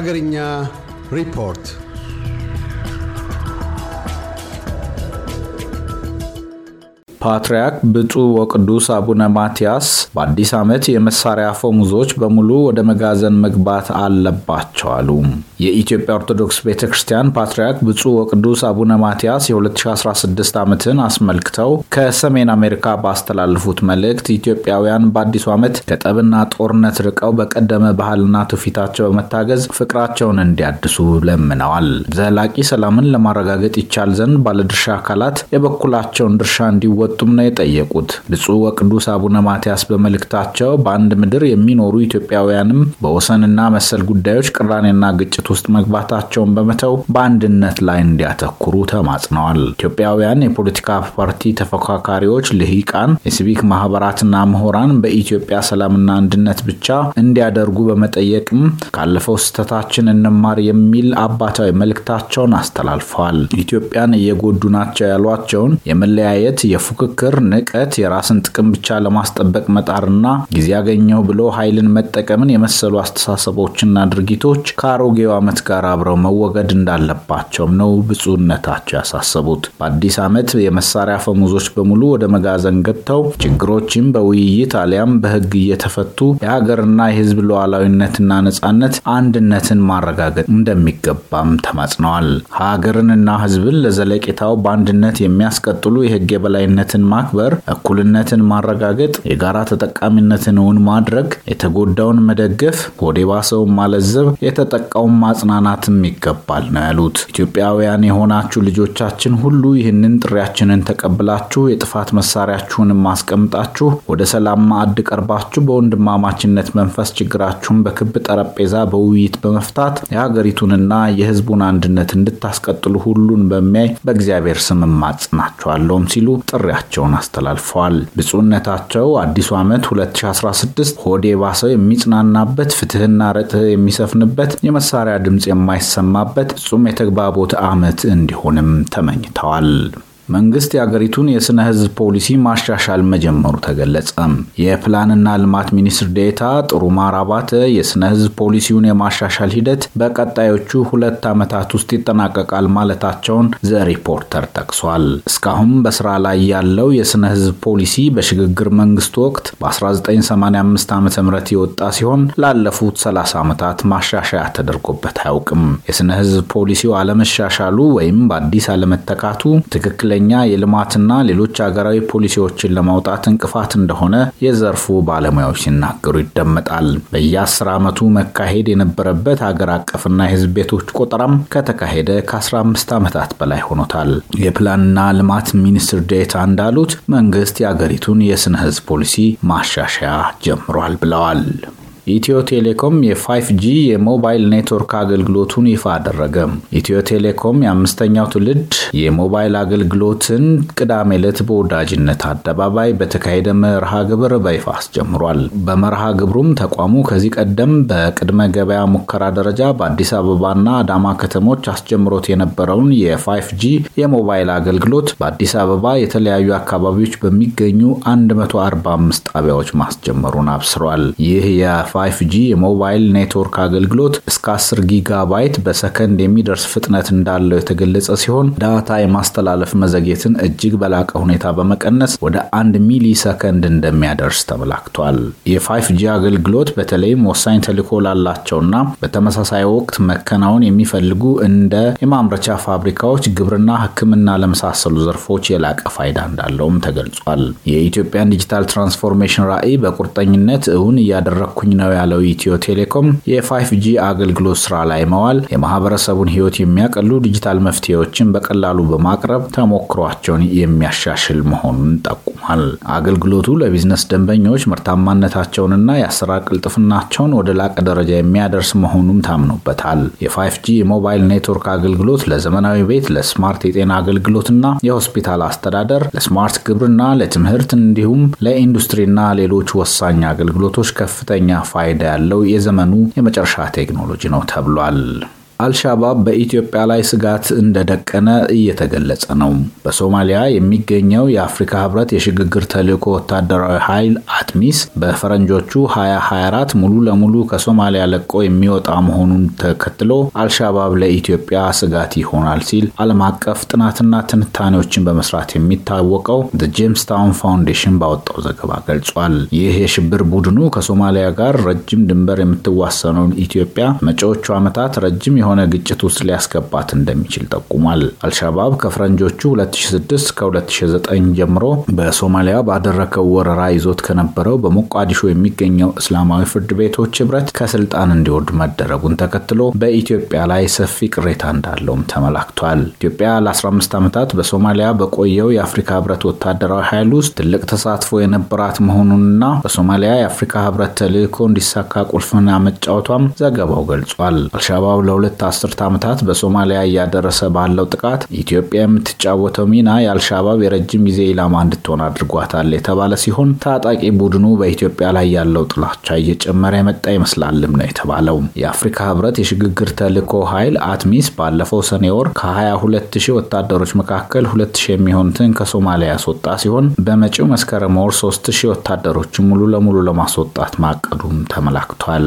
Hagarinya report. ፓትርያርክ ብፁዕ ወቅዱስ አቡነ ማትያስ በአዲስ ዓመት የመሳሪያ አፈሙዞች በሙሉ ወደ መጋዘን መግባት አለባቸው አሉ። የኢትዮጵያ ኦርቶዶክስ ቤተ ክርስቲያን ፓትርያርክ ብፁዕ ወቅዱስ አቡነ ማትያስ የ2016 ዓመትን አስመልክተው ከሰሜን አሜሪካ ባስተላለፉት መልእክት ኢትዮጵያውያን በአዲሱ ዓመት ከጠብና ጦርነት ርቀው በቀደመ ባህልና ትውፊታቸው በመታገዝ ፍቅራቸውን እንዲያድሱ ለምነዋል። ዘላቂ ሰላምን ለማረጋገጥ ይቻል ዘንድ ባለድርሻ አካላት የበኩላቸውን ድርሻ እንዲወ ጡም ነው የጠየቁት። ብፁዕ ወቅዱስ አቡነ ማትያስ በመልእክታቸው በአንድ ምድር የሚኖሩ ኢትዮጵያውያንም በወሰንና መሰል ጉዳዮች ቅራኔና ግጭት ውስጥ መግባታቸውን በመተው በአንድነት ላይ እንዲያተኩሩ ተማጽነዋል። ኢትዮጵያውያን የፖለቲካ ፓርቲ ተፎካካሪዎች፣ ልሂቃን፣ የሲቪክ ማህበራትና ምሁራን በኢትዮጵያ ሰላምና አንድነት ብቻ እንዲያደርጉ በመጠየቅም ካለፈው ስህተታችን እንማር የሚል አባታዊ መልእክታቸውን አስተላልፈዋል። ኢትዮጵያን እየጎዱ ናቸው ያሏቸውን የመለያየት የፉ ፉክክር፣ ንቀት፣ የራስን ጥቅም ብቻ ለማስጠበቅ መጣርና ጊዜ ያገኘው ብሎ ኃይልን መጠቀምን የመሰሉ አስተሳሰቦችና ድርጊቶች ከአሮጌው ዓመት ጋር አብረው መወገድ እንዳለባቸውም ነው ብፁዕነታቸው ያሳሰቡት። በአዲስ ዓመት የመሳሪያ አፈሙዞች በሙሉ ወደ መጋዘን ገብተው ችግሮችም በውይይት አሊያም በሕግ እየተፈቱ የሀገርና የሕዝብ ሉዓላዊነትና ነጻነት አንድነትን ማረጋገጥ እንደሚገባም ተማጽነዋል። ሀገርንና ሕዝብን ለዘለቄታው በአንድነት የሚያስቀጥሉ የሕግ የበላይነት ነትን ማክበር፣ እኩልነትን ማረጋገጥ፣ የጋራ ተጠቃሚነትን እውን ማድረግ፣ የተጎዳውን መደገፍ፣ ሆዴ ባሰውን ማለዘብ፣ የተጠቃውን ማጽናናትም ይገባል ነው ያሉት። ኢትዮጵያውያን የሆናችሁ ልጆቻችን ሁሉ ይህንን ጥሪያችንን ተቀብላችሁ የጥፋት መሳሪያችሁንም አስቀምጣችሁ ወደ ሰላም ማዕድ ቀርባችሁ በወንድማማችነት መንፈስ ችግራችሁን በክብ ጠረጴዛ በውይይት በመፍታት የሀገሪቱንና የሕዝቡን አንድነት እንድታስቀጥሉ ሁሉን በሚያይ በእግዚአብሔር ስም እማጽናችኋለሁም ሲሉ ጥሪያቸውን አስተላልፈዋል። ብፁዕነታቸው አዲሱ ዓመት 2016 ሆዴ ባሰው የሚጽናናበት፣ ፍትህና ርትዕ የሚሰፍንበት፣ የመሳሪያ ድምፅ የማይሰማበት ፍጹም የተግባቦት ዓመት እንዲሆንም ተመኝተዋል። መንግስት የአገሪቱን የስነ ህዝብ ፖሊሲ ማሻሻል መጀመሩ ተገለጸ። የፕላንና ልማት ሚኒስትር ዴታ ጥሩማር አባተ የስነ ህዝብ ፖሊሲውን የማሻሻል ሂደት በቀጣዮቹ ሁለት ዓመታት ውስጥ ይጠናቀቃል ማለታቸውን The Reporter ጠቅሷል። እስካሁን በስራ ላይ ያለው የስነ ህዝብ ፖሊሲ በሽግግር መንግስት ወቅት በ1985 ዓ ም የወጣ ሲሆን ላለፉት 30 ዓመታት ማሻሻያ ተደርጎበት አያውቅም። የስነ ህዝብ ፖሊሲው አለመሻሻሉ ወይም በአዲስ አለመተካቱ ትክክለኛ የልማትና ሌሎች ሀገራዊ ፖሊሲዎችን ለማውጣት እንቅፋት እንደሆነ የዘርፉ ባለሙያዎች ሲናገሩ ይደመጣል። በየአስር ዓመቱ መካሄድ የነበረበት ሀገር አቀፍና የህዝብ ቤቶች ቆጠራም ከተካሄደ ከ15 ዓመታት በላይ ሆኖታል። የፕላንና ልማት ሚኒስትር ዴታ እንዳሉት መንግስት የአገሪቱን የስነ ህዝብ ፖሊሲ ማሻሻያ ጀምሯል ብለዋል። ኢትዮ ቴሌኮም የ5ጂ የሞባይል ኔትወርክ አገልግሎቱን ይፋ አደረገ። ኢትዮ ቴሌኮም የአምስተኛው ትውልድ የሞባይል አገልግሎትን ቅዳሜ ዕለት በወዳጅነት አደባባይ በተካሄደ መርሃ ግብር በይፋ አስጀምሯል። በመርሃ ግብሩም ተቋሙ ከዚህ ቀደም በቅድመ ገበያ ሙከራ ደረጃ በአዲስ አበባና አዳማ ከተሞች አስጀምሮት የነበረውን የ5ጂ የሞባይል አገልግሎት በአዲስ አበባ የተለያዩ አካባቢዎች በሚገኙ 145 ጣቢያዎች ማስጀመሩን አብስሯል። ይህ የ5ጂ የሞባይል ኔትወርክ አገልግሎት እስከ 10 ጊጋባይት በሰከንድ የሚደርስ ፍጥነት እንዳለው የተገለጸ ሲሆን ዳታ የማስተላለፍ መዘግየትን እጅግ በላቀ ሁኔታ በመቀነስ ወደ አንድ ሚሊ ሰከንድ እንደሚያደርስ ተመላክቷል። የ5ጂ አገልግሎት በተለይም ወሳኝ ተልዕኮ ላላቸውና በተመሳሳይ ወቅት መከናወን የሚፈልጉ እንደ የማምረቻ ፋብሪካዎች፣ ግብርና፣ ሕክምና ለመሳሰሉ ዘርፎች የላቀ ፋይዳ እንዳለውም ተገልጿል። የኢትዮጵያን ዲጂታል ትራንስፎርሜሽን ራዕይ በቁርጠኝነት እውን እያደረግኩኝ ነው ያለው ኢትዮ ቴሌኮም የ5ጂ አገልግሎት ስራ ላይ መዋል የማህበረሰቡን ህይወት የሚያቀሉ ዲጂታል መፍትሄዎችን በቀላሉ በማቅረብ ተሞክሯቸውን የሚያሻሽል መሆኑን ጠቁሟል። አገልግሎቱ ለቢዝነስ ደንበኞች ምርታማነታቸውንና የአሰራር ቅልጥፍናቸውን ወደ ላቀ ደረጃ የሚያደርስ መሆኑም ታምኖበታል። የ5ጂ የሞባይል ኔትወርክ አገልግሎት ለዘመናዊ ቤት፣ ለ smart የጤና አገልግሎትና የሆስፒታል አስተዳደር፣ ለ smart ግብርና፣ ለትምህርት እንዲሁም ለኢንዱስትሪና ሌሎች ወሳኝ አገልግሎቶች ከፍተኛ ፋይዳ ያለው የዘመኑ የመጨረሻ ቴክኖሎጂ ነው ተብሏል። አልሻባብ በኢትዮጵያ ላይ ስጋት እንደደቀነ እየተገለጸ ነው። በሶማሊያ የሚገኘው የአፍሪካ ህብረት የሽግግር ተልዕኮ ወታደራዊ ኃይል አትሚስ በፈረንጆቹ 2024 ሙሉ ለሙሉ ከሶማሊያ ለቆ የሚወጣ መሆኑን ተከትሎ አልሻባብ ለኢትዮጵያ ስጋት ይሆናል ሲል ዓለም አቀፍ ጥናትና ትንታኔዎችን በመስራት የሚታወቀው ጄምስ ታውን ፋውንዴሽን ባወጣው ዘገባ ገልጿል። ይህ የሽብር ቡድኑ ከሶማሊያ ጋር ረጅም ድንበር የምትዋሰነውን ኢትዮጵያ መጪዎቹ ዓመታት ረጅም የሆነ ግጭት ውስጥ ሊያስገባት እንደሚችል ጠቁሟል። አልሻባብ ከፈረንጆቹ 2006 ከ2009 ጀምሮ በሶማሊያ ባደረገው ወረራ ይዞት ከነበረው በሞቃዲሾ የሚገኘው እስላማዊ ፍርድ ቤቶች ህብረት ከስልጣን እንዲወርድ መደረጉን ተከትሎ በኢትዮጵያ ላይ ሰፊ ቅሬታ እንዳለውም ተመላክቷል። ኢትዮጵያ ለ15 ዓመታት በሶማሊያ በቆየው የአፍሪካ ህብረት ወታደራዊ ኃይል ውስጥ ትልቅ ተሳትፎ የነበራት መሆኑንና በሶማሊያ የአፍሪካ ህብረት ተልዕኮ እንዲሳካ ቁልፍና መጫወቷም ዘገባው ገልጿል። አልሻባብ ለሁለት አስርት ዓመታት በሶማሊያ እያደረሰ ባለው ጥቃት ኢትዮጵያ የምትጫወተው ሚና የአልሻባብ የረጅም ጊዜ ኢላማ እንድትሆን አድርጓታል የተባለ ሲሆን ታጣቂ ቡድኑ በኢትዮጵያ ላይ ያለው ጥላቻ እየጨመረ የመጣ ይመስላልም ነው የተባለው። የአፍሪካ ህብረት የሽግግር ተልዕኮ ኃይል አትሚስ ባለፈው ሰኔ ወር ከ22 ሺህ ወታደሮች መካከል 2 ሺህ የሚሆኑትን ከሶማሊያ ያስወጣ ሲሆን በመጪው መስከረም ወር 3 ሺህ ወታደሮችን ሙሉ ለሙሉ ለማስወጣት ማቀዱም ተመላክቷል።